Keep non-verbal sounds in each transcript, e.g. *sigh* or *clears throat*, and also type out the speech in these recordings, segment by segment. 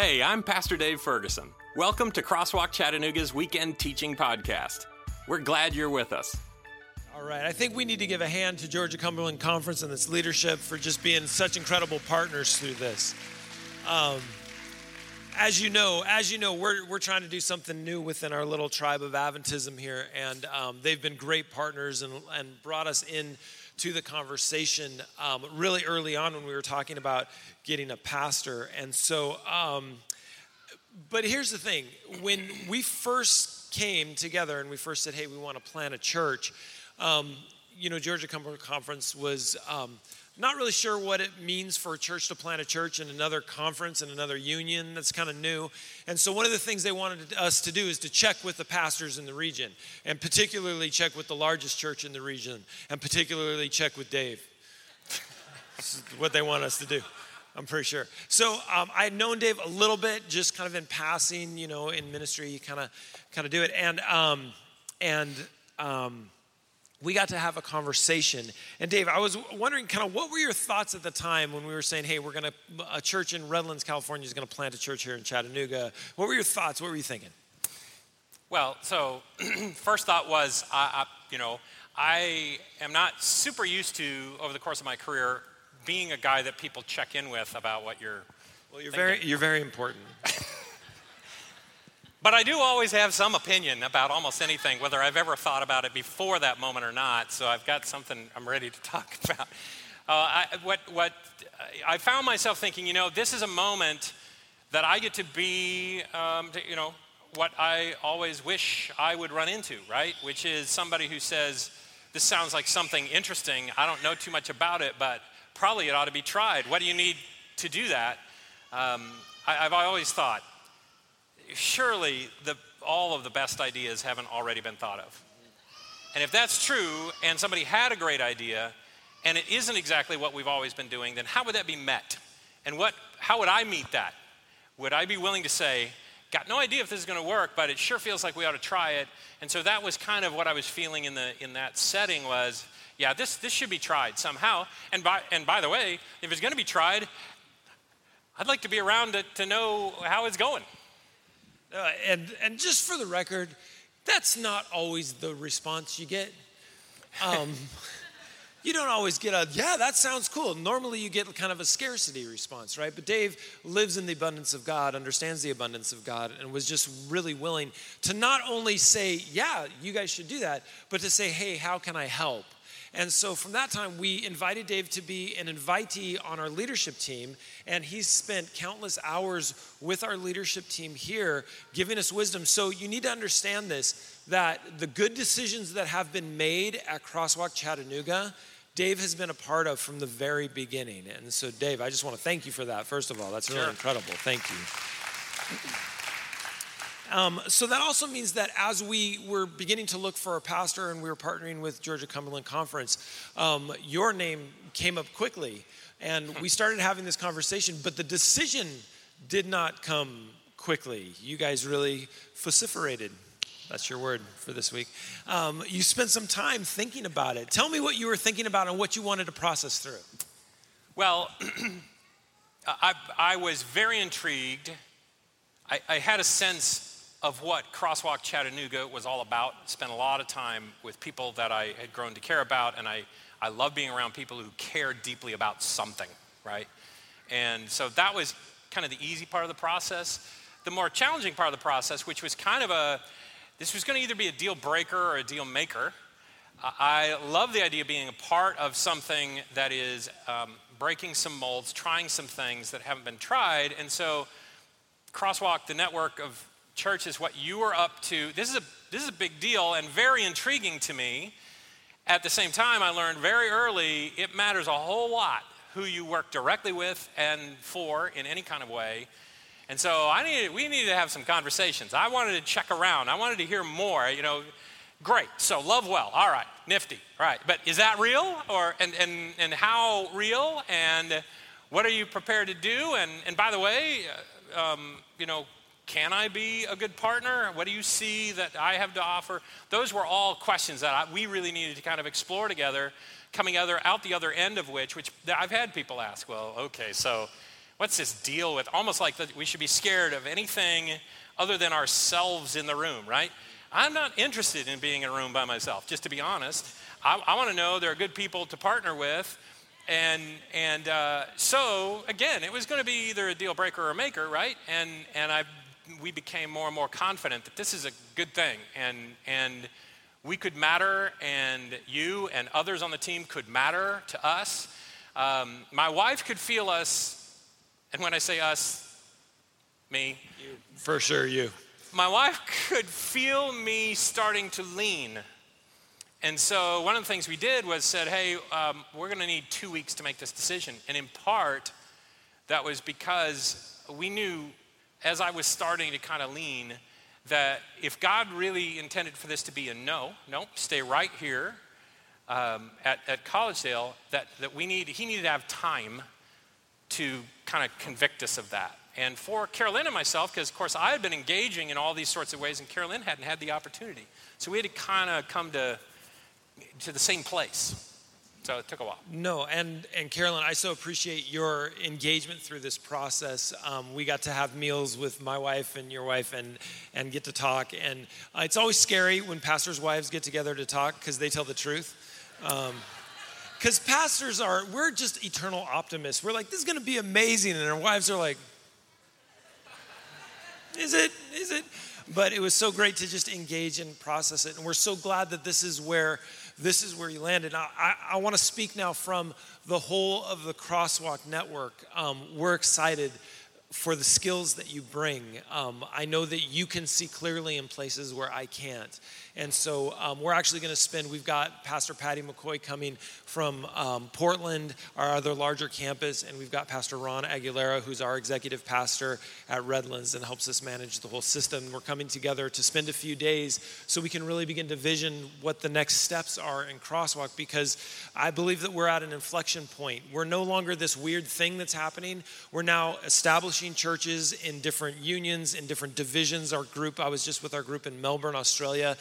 Hey, I'm Pastor Dave Ferguson. Welcome to Crosswalk Chattanooga's Weekend Teaching Podcast. We're glad you're with us. All right, I think we need to give a hand to Georgia Cumberland Conference and its leadership for just being such incredible partners through this. Um, as you know, as you know, we're, we're trying to do something new within our little tribe of Adventism here, and um, they've been great partners and, and brought us in to the conversation um, really early on when we were talking about getting a pastor. And so, um, but here's the thing when we first came together and we first said, hey, we want to plant a church, um, you know, Georgia Conference was um, not really sure what it means for a church to plant a church in another conference and another union. That's kind of new. And so, one of the things they wanted us to do is to check with the pastors in the region, and particularly check with the largest church in the region, and particularly check with Dave. *laughs* this is what they want us to do. I'm pretty sure. So um, I had known Dave a little bit, just kind of in passing, you know, in ministry, you kind of, kind of do it, and um, and um, we got to have a conversation. And Dave, I was wondering kind of what were your thoughts at the time when we were saying, hey, we're going to, a church in Redlands, California is going to plant a church here in Chattanooga. What were your thoughts? What were you thinking? Well, so *clears throat* first thought was, I, I, you know, I am not super used to, over the course of my career, being a guy that people check in with about what you're. Well, you're thinking. very, you're very important. *laughs* But I do always have some opinion about almost anything, whether I've ever thought about it before that moment or not. So I've got something I'm ready to *laughs* talk about. Uh, I, what, what I found myself thinking, you know, this is a moment that I get to be, um, to, you know, what I always wish I would run into, right? Which is somebody who says, This sounds like something interesting. I don't know too much about it, but probably it ought to be tried. What do you need to do that? Um, I, I've always thought, surely the, all of the best ideas haven't already been thought of. And if that's true, and somebody had a great idea, and it isn't exactly what we've always been doing, then how would that be met? And what, how would I meet that? Would I be willing to say, got no idea if this is going to work, but it sure feels like we ought to try it? And so that was kind of what I was feeling in, the, in that setting was, yeah, this, this should be tried somehow. And by, and by the way, if it's going to be tried, I'd like to be around to, to know how it's going. Uh, and, and just for the record, that's not always the response you get. Um, *laughs* you don't always get a, yeah, that sounds cool. Normally you get kind of a scarcity response, right? But Dave lives in the abundance of God, understands the abundance of God, and was just really willing to not only say, yeah, you guys should do that, but to say, hey, how can I help? And so from that time, we invited Dave to be an invitee on our leadership team. And he's spent countless hours with our leadership team here, giving us wisdom. So you need to understand this that the good decisions that have been made at Crosswalk Chattanooga, Dave has been a part of from the very beginning. And so, Dave, I just want to thank you for that, first of all. That's really sure. incredible. Thank you. Um, so that also means that as we were beginning to look for a pastor and we were partnering with Georgia Cumberland Conference, um, your name came up quickly. And we started having this conversation, but the decision did not come quickly. You guys really vociferated. That's your word for this week. Um, you spent some time thinking about it. Tell me what you were thinking about and what you wanted to process through. Well, *clears throat* I, I, was very intrigued. I, I had a sense of what Crosswalk Chattanooga was all about. Spent a lot of time with people that I had grown to care about, and I, I love being around people who care deeply about something, right? And so that was kind of the easy part of the process. The more challenging part of the process, which was kind of a, this was going to either be a deal breaker or a deal maker. I love the idea of being a part of something that is um, breaking some molds, trying some things that haven't been tried. And so, Crosswalk, the network of church is what you are up to. This is a, this is a big deal and very intriguing to me. At the same time, I learned very early it matters a whole lot who you work directly with and for in any kind of way. And so I needed, we needed to have some conversations. I wanted to check around. I wanted to hear more. You know, great. So love well. All right, nifty. Right. But is that real? Or and and and how real? And what are you prepared to do? And and by the way, uh, um, you know, can I be a good partner? What do you see that I have to offer? Those were all questions that I, we really needed to kind of explore together, coming other, out the other end of which, which I've had people ask, well, okay, so what's this deal with almost like we should be scared of anything other than ourselves in the room, right? I'm not interested in being in a room by myself, just to be honest. I, I want to know there are good people to partner with. And, and uh, so, again, it was going to be either a deal breaker or a maker, right? And, and I, we became more and more confident that this is a good thing. And, and we could matter, and you and others on the team could matter to us. Um, my wife could feel us, and when I say us, me. You. For sure, you. My wife could feel me starting to lean. And so one of the things we did was said, hey, um, we're going to need two weeks to make this decision. And in part, that was because we knew as I was starting to kind of lean that if God really intended for this to be a no, no, stay right here um, at, at Collegedale, that, that we need, he needed to have time to kind of convict us of that. And for Carolyn and myself, because of course I had been engaging in all these sorts of ways, and Carolyn hadn't had the opportunity. So we had to kind of come to, to the same place. So it took a while. No, and and Carolyn, I so appreciate your engagement through this process. Um, we got to have meals with my wife and your wife, and and get to talk. And uh, it's always scary when pastors' wives get together to talk because they tell the truth. Because um, pastors are, we're just eternal optimists. We're like, this is going to be amazing, and our wives are like, is it? Is it? But it was so great to just engage and process it. And we're so glad that this is where this is where you landed. I, I, I want to speak now from the whole of the Crosswalk Network. Um, we're excited for the skills that you bring. Um, I know that you can see clearly in places where I can't. And so um, we're actually going to spend, we've got Pastor Patty McCoy coming from um, Portland, our other larger campus, and we've got Pastor Ron Aguilera, who's our executive pastor at Redlands and helps us manage the whole system. We're coming together to spend a few days so we can really begin to vision what the next steps are in Crosswalk because I believe that we're at an inflection point. We're no longer this weird thing that's happening. We're now establishing churches in different unions, in different divisions. Our group, I was just with our group in Melbourne, Australia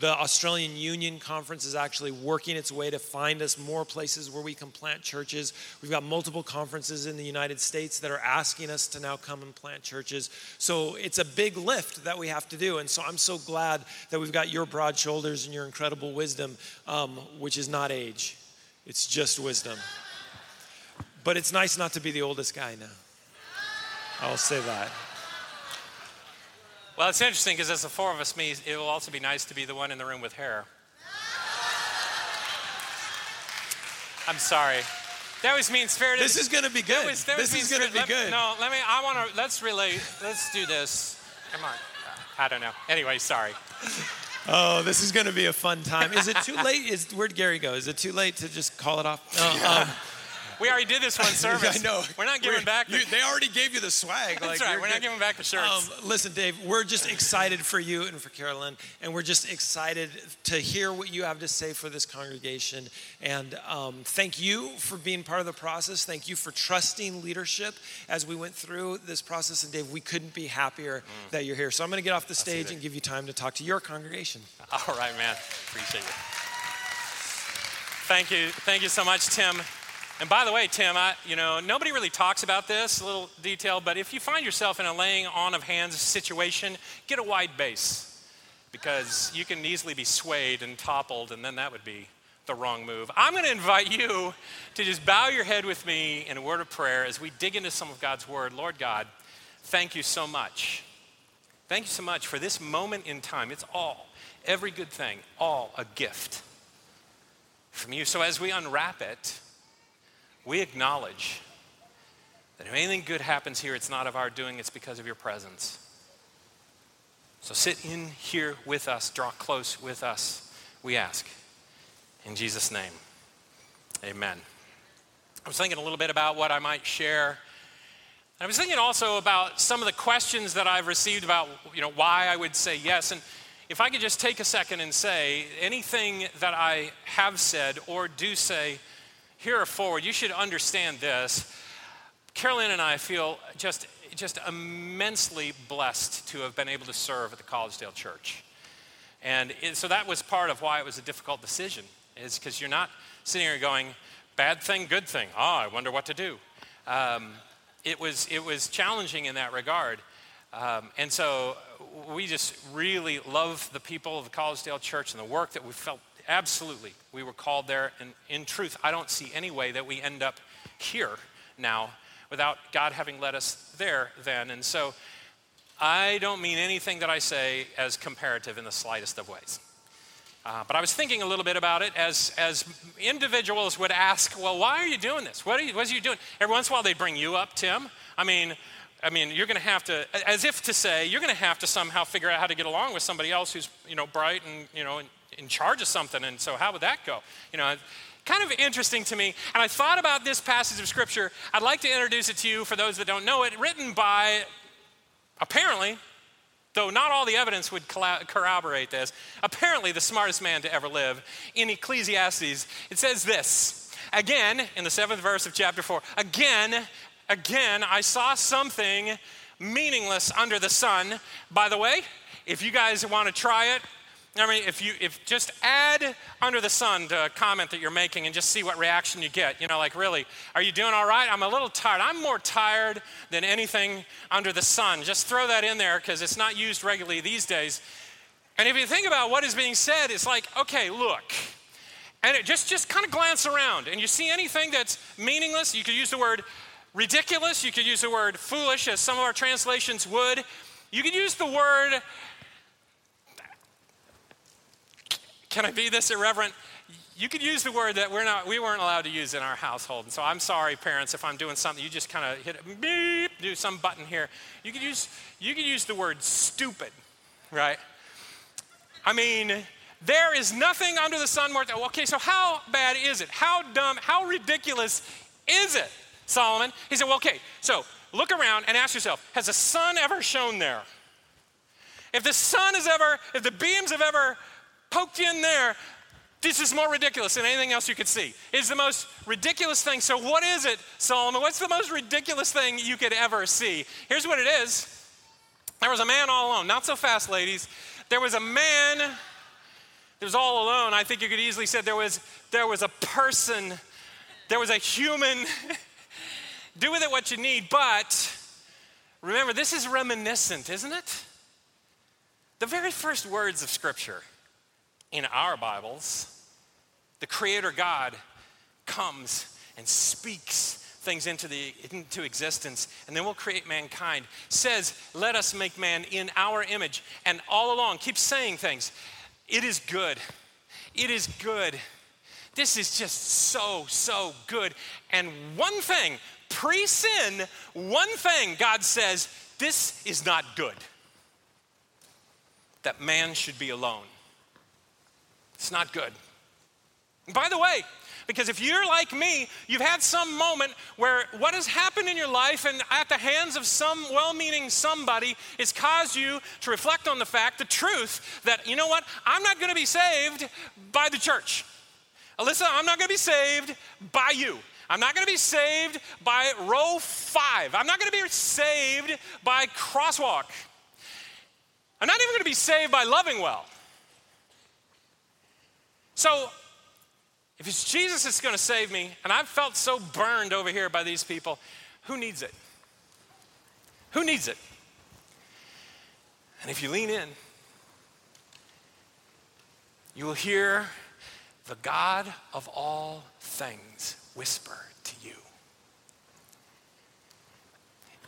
the Australian Union Conference is actually working its way to find us more places where we can plant churches. We've got multiple conferences in the United States that are asking us to now come and plant churches. So it's a big lift that we have to do. And so I'm so glad that we've got your broad shoulders and your incredible wisdom, um, which is not age, it's just wisdom. But it's nice not to be the oldest guy now. I'll say that. Well, it's interesting because as the four of us meet, it will also be nice to be the one in the room with hair. I'm sorry. That was mean spirited. This is going to be good. That was, that this is going to be let, good. No, let me. I want to. Let's relate. Let's do this. Come on. I don't know. Anyway, sorry. Oh, this is going to be a fun time. Is it too late? Is where'd Gary go? Is it too late to just call it off? *laughs* No, um, we already did this one *laughs* service. I know. We're not giving we're, back. The, you, they already gave you the swag. That's like, right. We're good. not giving back the shirts. Um, listen, Dave, we're just excited for you and for Carolyn, and we're just excited to hear what you have to say for this congregation. And um, thank you for being part of the process. Thank you for trusting leadership as we went through this process. And Dave, we couldn't be happier mm. that you're here. So I'm going to get off the stage and give you time to talk to your congregation. All right, man. Appreciate it. Thank you. Thank you so much, Tim. And by the way, Tim, I, you know, nobody really talks about this, little detail, but if you find yourself in a laying on of hands situation, get a wide base because you can easily be swayed and toppled, and then that would be the wrong move. I'm going to invite you to just bow your head with me in a word of prayer as we dig into some of God's word. Lord God, thank you so much. Thank you so much for this moment in time. It's all, every good thing, all a gift from you. So as we unwrap it, we acknowledge that if anything good happens here, it's not of our doing, it's because of your presence. So sit in here with us, draw close with us, we ask. In Jesus' name, amen. I was thinking a little bit about what I might share. I was thinking also about some of the questions that I've received about, you know, why I would say yes. And if I could just take a second and say anything that I have said or do say here forward, you should understand this. Carolyn and I feel just, just immensely blessed to have been able to serve at the Collegedale Church. And it, so that was part of why it was a difficult decision, is because you're not sitting here going, bad thing, good thing. Oh, I wonder what to do. Um, it was it was challenging in that regard. Um, and so we just really love the people of the Collegedale Church and the work that we felt absolutely we were called there. And in truth, I don't see any way that we end up here now without God having led us there then. And so I don't mean anything that I say as comparative in the slightest of ways. Uh, but I was thinking a little bit about it as, as individuals would ask, well, why are you doing this? What are you, what are you doing? Every once in a while they'd bring you up, Tim. I mean, I mean, you're going to have to, as if to say, you're going to have to somehow figure out how to get along with somebody else who's, you know, bright and, you know, in, in charge of something. And so how would that go? You know, kind of interesting to me. And I thought about this passage of scripture. I'd like to introduce it to you for those that don't know it, written by, apparently, though not all the evidence would corroborate this, apparently the smartest man to ever live. In Ecclesiastes, it says this. Again, in the seventh verse of chapter 4, again, again, I saw something meaningless under the sun. By the way, if you guys want to try it, I mean, if you if just add under the sun to a comment that you're making and just see what reaction you get. You know, like really, are you doing all right? I'm a little tired. I'm more tired than anything under the sun. Just throw that in there because it's not used regularly these days. And if you think about what is being said, it's like, okay, look. And it just just kind of glance around and you see anything that's meaningless, you could use the word ridiculous, you could use the word foolish, as some of our translations would. You could use the word, can I be this irreverent? You could use the word that we're not, we weren't allowed to use in our household. And so I'm sorry, parents, if I'm doing something, you just kind of hit it, beep, do some button here. You could use, you could use the word stupid, right? I mean, there is nothing under the sun more. Okay, so how bad is it? How dumb, how ridiculous is it? Solomon. He said, Well, okay, so look around and ask yourself Has the sun ever shone there? If the sun has ever, if the beams have ever poked in there, this is more ridiculous than anything else you could see. It's the most ridiculous thing. So, what is it, Solomon? What's the most ridiculous thing you could ever see? Here's what it is there was a man all alone. Not so fast, ladies. There was a man that was all alone. I think you could easily say there was, there was a person, there was a human *laughs* do with it what you need, but remember, this is reminiscent, isn't it? The very first words of Scripture in our Bibles, the Creator God comes and speaks things into, the, into existence, and then we'll create mankind. Says, Let us make man in our image. And all along, keeps saying things. It is good. It is good. This is just so, so good. And one thing pre sin, one thing God says, this is not good. That man should be alone. It's not good. And by the way, because if you're like me, you've had some moment where what has happened in your life and at the hands of some well meaning somebody has caused you to reflect on the fact, the truth, that, you know what, I'm not going to be saved by the church. Alyssa, I'm not going to be saved by you. I'm not going to be saved by row five. I'm not going to be saved by crosswalk. I'm not even going to be saved by loving well. So, if it's Jesus that's going to save me, and I've felt so burned over here by these people, who needs it? Who needs it? And if you lean in, you will hear the God of all things whisper to you.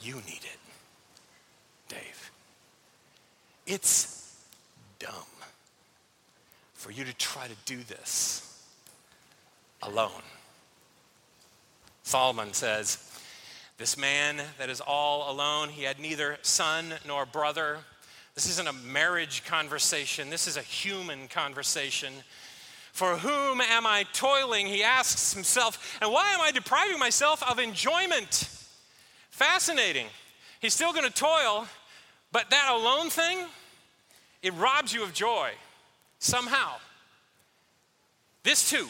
You need it, Dave. It's dumb for you to try to do this alone. Solomon says, This man that is all alone, he had neither son nor brother. This isn't a marriage conversation, this is a human conversation. For whom am I toiling? He asks himself. And why am I depriving myself of enjoyment? Fascinating. He's still going to toil, but that alone thing, it robs you of joy somehow. This too,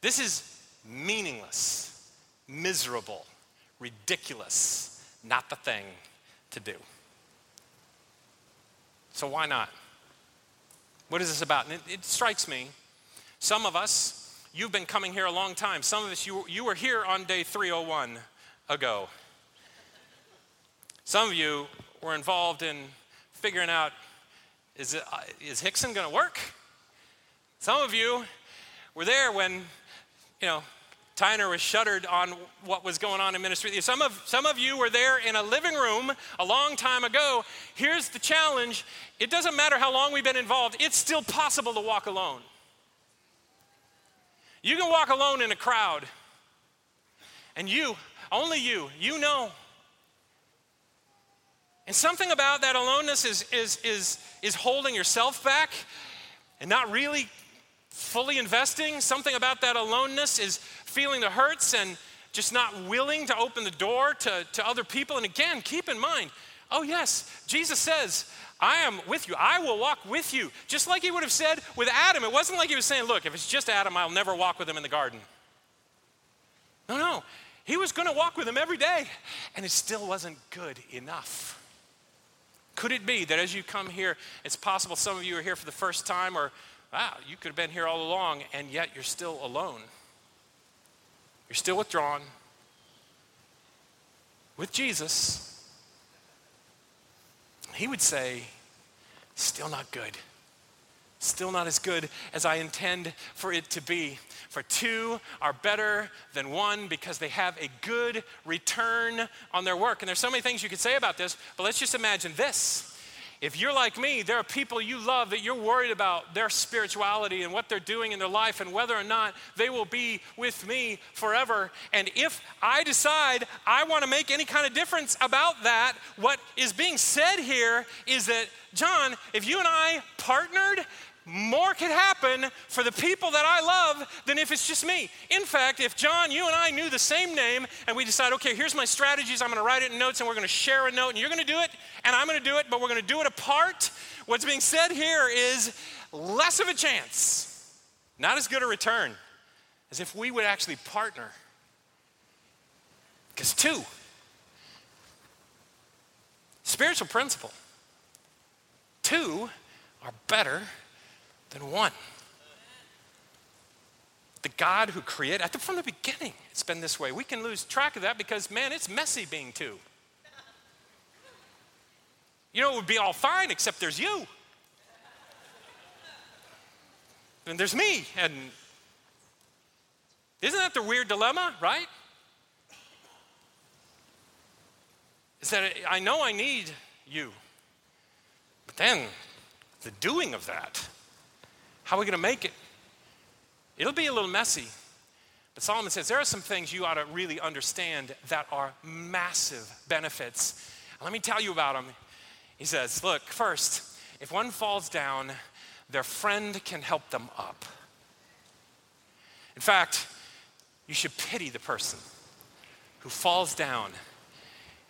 this is meaningless, miserable, ridiculous, not the thing to do. So why not? What is this about? And it, it strikes me, some of us, you've been coming here a long time. Some of us, you, you were here on day 301 ago. Some of you were involved in figuring out is, it, uh, is Hixson going to work? Some of you were there when, you know, Tyner was shuttered on what was going on in ministry. Some of, some of you were there in a living room a long time ago. Here's the challenge it doesn't matter how long we've been involved, it's still possible to walk alone. You can walk alone in a crowd, and you, only you, you know. And something about that aloneness is, is, is, is holding yourself back and not really fully investing. Something about that aloneness is feeling the hurts and just not willing to open the door to, to other people. And again, keep in mind, oh, yes, Jesus says, I am with you. I will walk with you. Just like he would have said with Adam. It wasn't like he was saying, Look, if it's just Adam, I'll never walk with him in the garden. No, no. He was going to walk with him every day, and it still wasn't good enough. Could it be that as you come here, it's possible some of you are here for the first time, or wow, you could have been here all along, and yet you're still alone? You're still withdrawn. With Jesus, he would say, still not good. Still not as good as I intend for it to be. For two are better than one because they have a good return on their work. And there's so many things you could say about this, but let's just imagine this if you're like me, there are people you love that you're worried about their spirituality and what they're doing in their life and whether or not they will be with me forever. And if I decide I want to make any kind of difference about that, what is being said here is that, John, if you and I partnered, more could happen for the people that I love than if it's just me. In fact, if John, you and I knew the same name and we decide, okay, here's my strategies, I'm gonna write it in notes and we're gonna share a note and you're gonna do it and I'm gonna do it, but we're gonna do it apart. What's being said here is less of a chance, not as good a return as if we would actually partner. Because two, spiritual principle, two are better than one. The God who created, from the beginning, it's been this way. We can lose track of that because, man, it's messy being two. You know, it would be all fine except there's you. And there's me. And isn't that the weird dilemma, right? Is that I know I need you, but then the doing of that how are we going to make it? It'll be a little messy. But Solomon says there are some things you ought to really understand that are massive benefits. let me tell you about them. He says, Look, first, if one falls down, their friend can help them up. In fact, you should pity the person who falls down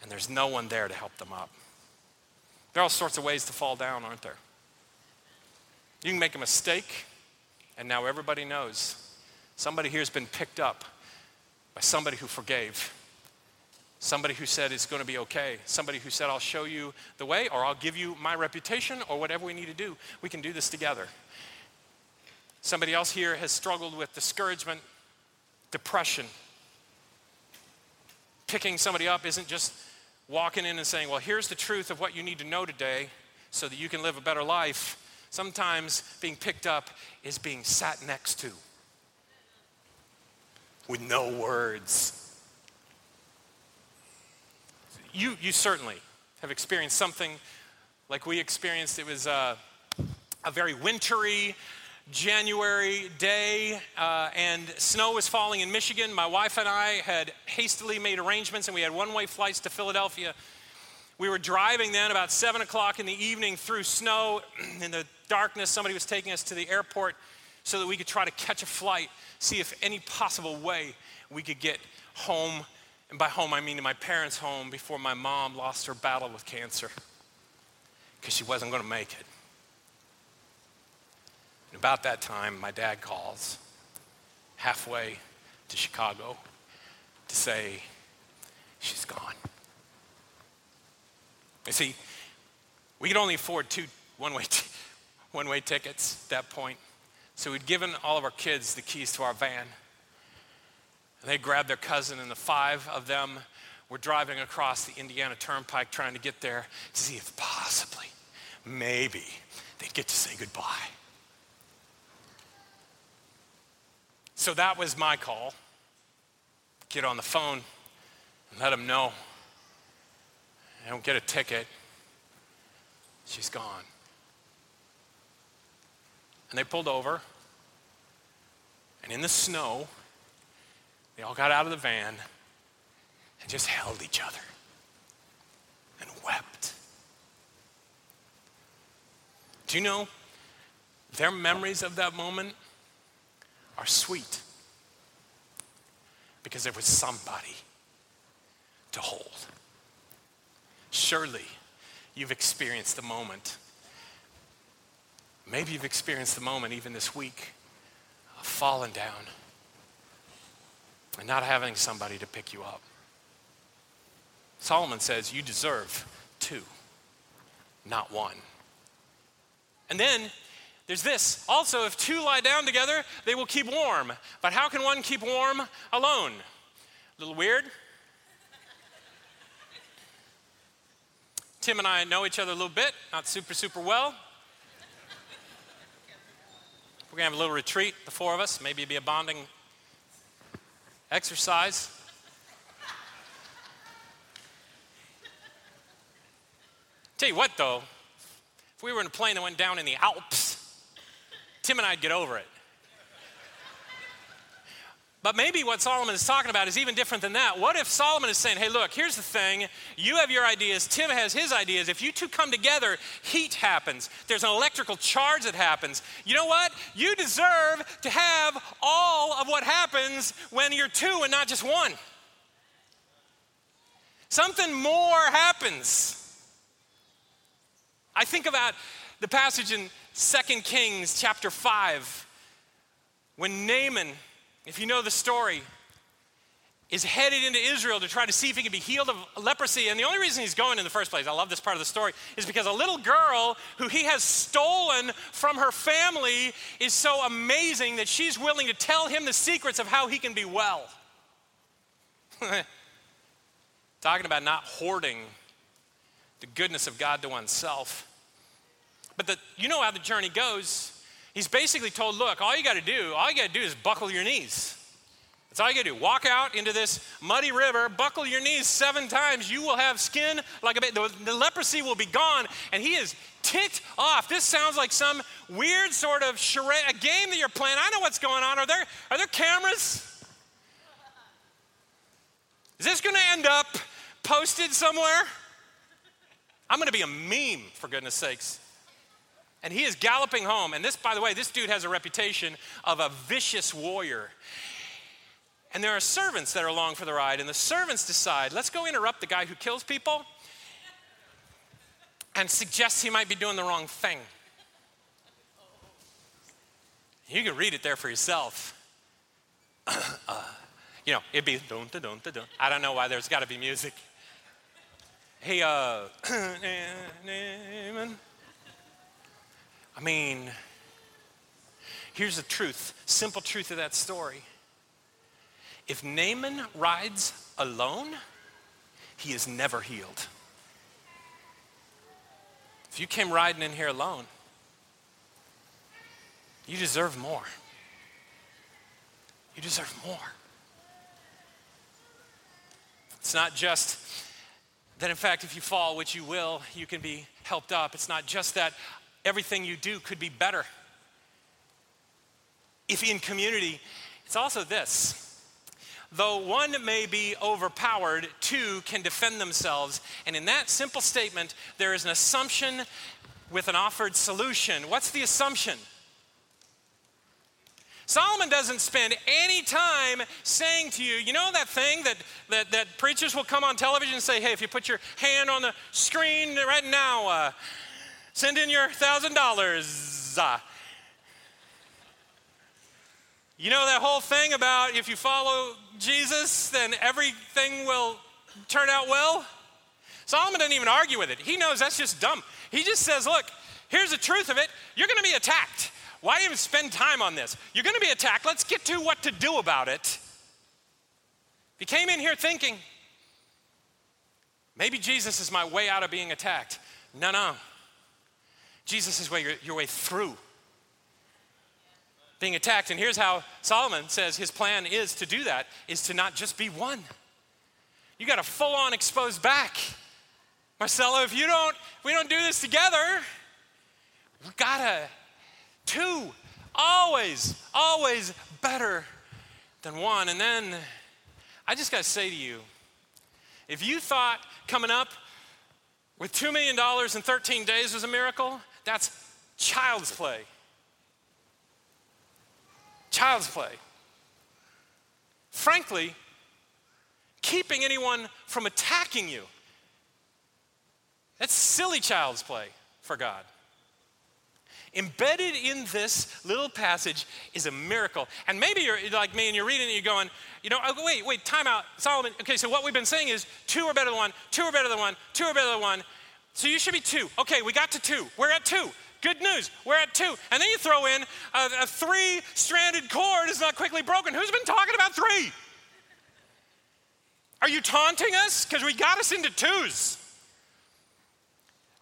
and there's no one there to help them up. There are all sorts of ways to fall down, aren't there? You can make a mistake, and now everybody knows. Somebody here has been picked up by somebody who forgave. Somebody who said it's going to be okay. Somebody who said, I'll show you the way, or I'll give you my reputation, or whatever we need to do. We can do this together. Somebody else here has struggled with discouragement, depression. Picking somebody up isn't just walking in and saying, Well, here's the truth of what you need to know today so that you can live a better life. Sometimes being picked up is being sat next to with no words. You, you certainly have experienced something like we experienced. It was a, a very wintry January day, uh, and snow was falling in Michigan. My wife and I had hastily made arrangements, and we had one way flights to Philadelphia. We were driving then about 7 o'clock in the evening through snow *clears throat* in the darkness, somebody was taking us to the airport so that we could try to catch a flight, see if any possible way we could get home. And by home, I mean to my parents' home before my mom lost her battle with cancer because she wasn't going to make it. And about that time, my dad calls halfway to Chicago to say, she's gone. You see, we could only afford two one way t- one way tickets at that point. So we'd given all of our kids the keys to our van. And they grabbed their cousin, and the five of them were driving across the Indiana Turnpike trying to get there to see if possibly, maybe, they'd get to say goodbye. So that was my call. Get on the phone and let them know. I don't get a ticket. She's gone. And they pulled over. And in the snow, they all got out of the van and just held each other and wept. Do you know their memories of that moment are sweet because there was somebody to hold. Surely you've experienced the moment. Maybe you've experienced the moment even this week of falling down and not having somebody to pick you up. Solomon says you deserve two, not one. And then there's this. Also, if two lie down together, they will keep warm. But how can one keep warm alone? A little weird? Tim and I know each other a little bit, not super, super well. We're gonna have a little retreat, the four of us. Maybe be a bonding exercise. Tell you what, though, if we were in a plane that went down in the Alps, Tim and I'd get over it. But maybe what Solomon is talking about is even different than that. What if Solomon is saying, hey, look, here's the thing. You have your ideas, Tim has his ideas. If you two come together, heat happens. There's an electrical charge that happens. You know what? You deserve to have all of what happens when you're two and not just one. Something more happens. I think about the passage in 2 Kings chapter 5 when Naaman, if you know the story, is headed into Israel to try to see if he can be healed of leprosy. And the only reason he's going in the first place, I love this part of the story, is because a little girl who he has stolen from her family is so amazing that she's willing to tell him the secrets of how he can be well. *laughs* Talking about not hoarding the goodness of God to oneself. But the, you know how the journey goes. He's basically told, look, all you got to do, all you got to do is buckle your knees. That's all you got to do. Walk out into this muddy river, buckle your knees seven times. You will have skin like a baby. The, the leprosy will be gone. And he is ticked off. This sounds like some weird sort of charade, a game that you're playing. I know what's going on. Are there, are there cameras? Is this going to end up posted somewhere? I'm going to be a meme, for goodness sakes. And he is galloping home. And this, by the way, this dude has a reputation of a vicious warrior. And there are servants that are along for the ride, and the servants decide, let's go interrupt the guy who kills people and suggest he might be doing the wrong thing. You can read it there for yourself. uh, you know, it'd be dun dun dun dun. I don't know why there's got to be music. Hey, uh. I mean, here's the truth, simple truth of that story. If Naaman rides alone, he is never healed. If you came riding in here alone, you deserve more. You deserve more. It's not just that, in fact, if you fall, which you will, you can be helped up. It's not just that everything you do could be better. If in community, it's also this. Though one may be overpowered, two can defend themselves. And in that simple statement, there is an assumption with an offered solution. What's the assumption? Solomon doesn't spend any time saying to you, you know that thing that, that, that preachers will come on television and say, hey, if you put your hand on the screen right now, uh, Send in your thousand dollars. Ah. You know that whole thing about if you follow Jesus, then everything will turn out well? Solomon doesn't even argue with it. He knows that's just dumb. He just says, look, here's the truth of it. You're going to be attacked. Why even spend time on this? You're going to be attacked. Let's get to what to do about it. If you came in here thinking, maybe Jesus is my way out of being attacked, no, no. Jesus is way, your, your way through being attacked. And here's how Solomon says his plan is to do that is to not just be one. You got a full-on exposed back. Marcelo, if you don't, we don't do this together, we gotta two. Always, always better than one. And then I just gotta say to you, if you thought coming up with $2 million in 13 days was a miracle, that's child's play. Child's play. Frankly, keeping anyone from attacking you, that's silly child's play for God. Embedded in this little passage is a miracle. And maybe you're like me and you're reading it and you're going, you know, oh, wait, wait, time out. Solomon, okay, so what we've been saying is two are better than one, two are better than one, two are better than one. So you should be two. Okay, we got to two. We're at two. Good news, we're at two. And then you throw in a, a three stranded cord is not quickly broken. Who's been talking about three? Are you taunting us? Because we got us into twos.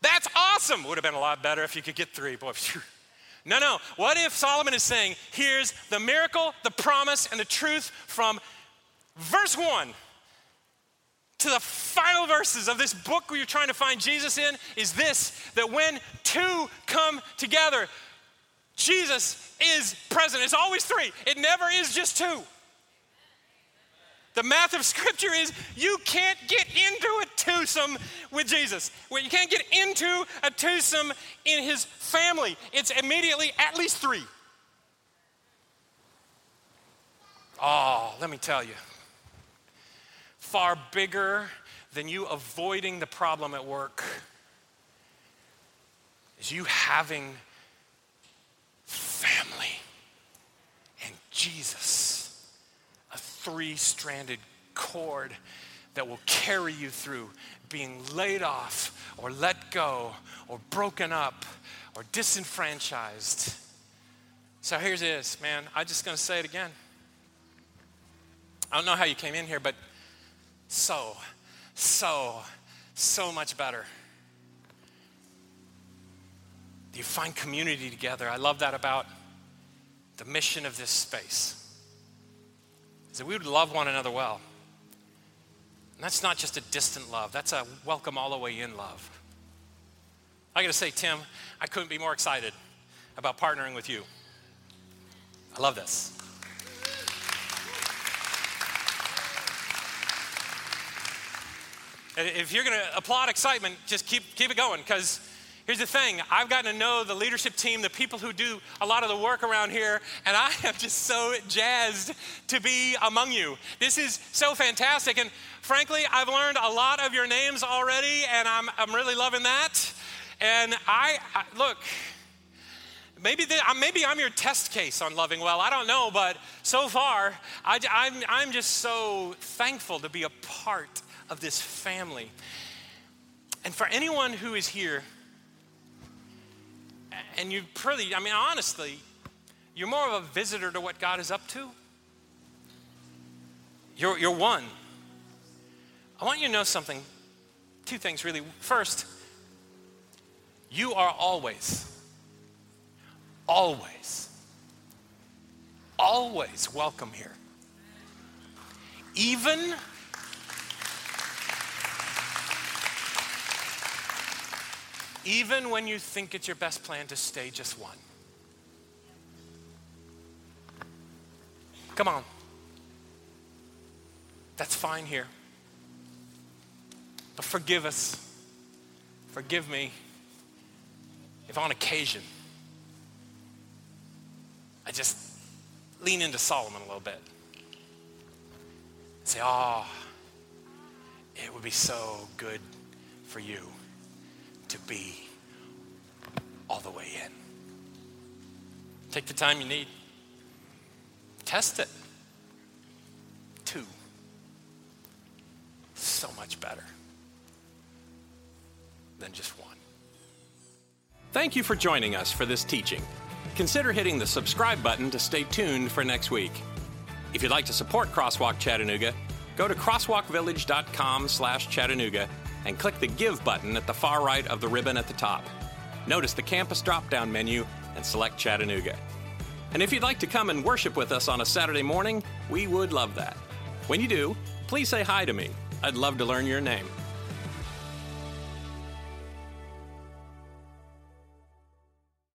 That's awesome. Would have been a lot better if you could get three. Boy, *laughs* no, no. What if Solomon is saying, here's the miracle, the promise, and the truth from verse one to the final verses of this book where you're trying to find Jesus in is this that when two come together, Jesus is present. It's always three, it never is just two. The math of Scripture is you can't get into a twosome with Jesus. You can't get into a twosome in his family. It's immediately at least three. Oh, let me tell you. Far bigger than you avoiding the problem at work is you having family and Jesus a three stranded cord that will carry you through being laid off or let go or broken up or disenfranchised. So here's this, man. I'm just going to say it again. I don't know how you came in here, but so, so, so much better. You find community together? I love that about the mission of this space is that we would love one another well. And that's not just a distant love, that's a welcome all the way in love. I gotta say, Tim, I couldn't be more excited about partnering with you. I love this. If you're gonna applaud excitement, just keep, keep it going because Here's the thing I've gotten to know the leadership team, the people who do a lot of the work around here, and I am just so jazzed to be among you. This is so fantastic. And frankly, I've learned a lot of your names already, and I'm, I'm really loving that. And I, I look, maybe, the, maybe I'm your test case on loving well. I don't know, but so far, I, I'm, I'm just so thankful to be a part of this family. And for anyone who is here, and you pretty, I mean, honestly, you're more of a visitor to what God is up to. You're, you're one. I want you to know something. Two things, really. First, you are always, always, always welcome here. Even even when you think it's your best plan to stay just one. Come on. That's fine here. But forgive us. Forgive me if on occasion I just lean into Solomon a little bit. Say, oh, it would be so good for you to be all the way in. Take the time you need. Test it. Two. So much better than just one. Thank you for joining us for this teaching. Consider hitting the subscribe button to stay tuned for next week. If you'd like to support Crosswalk Chattanooga, Go to crosswalkvillage.com slash Chattanooga and click the Give button at the far right of the ribbon at the top. Notice the campus drop down menu and select Chattanooga. And if you'd like to come and worship with us on a Saturday morning, we would love that. When you do, please say hi to me. I'd love to learn your name.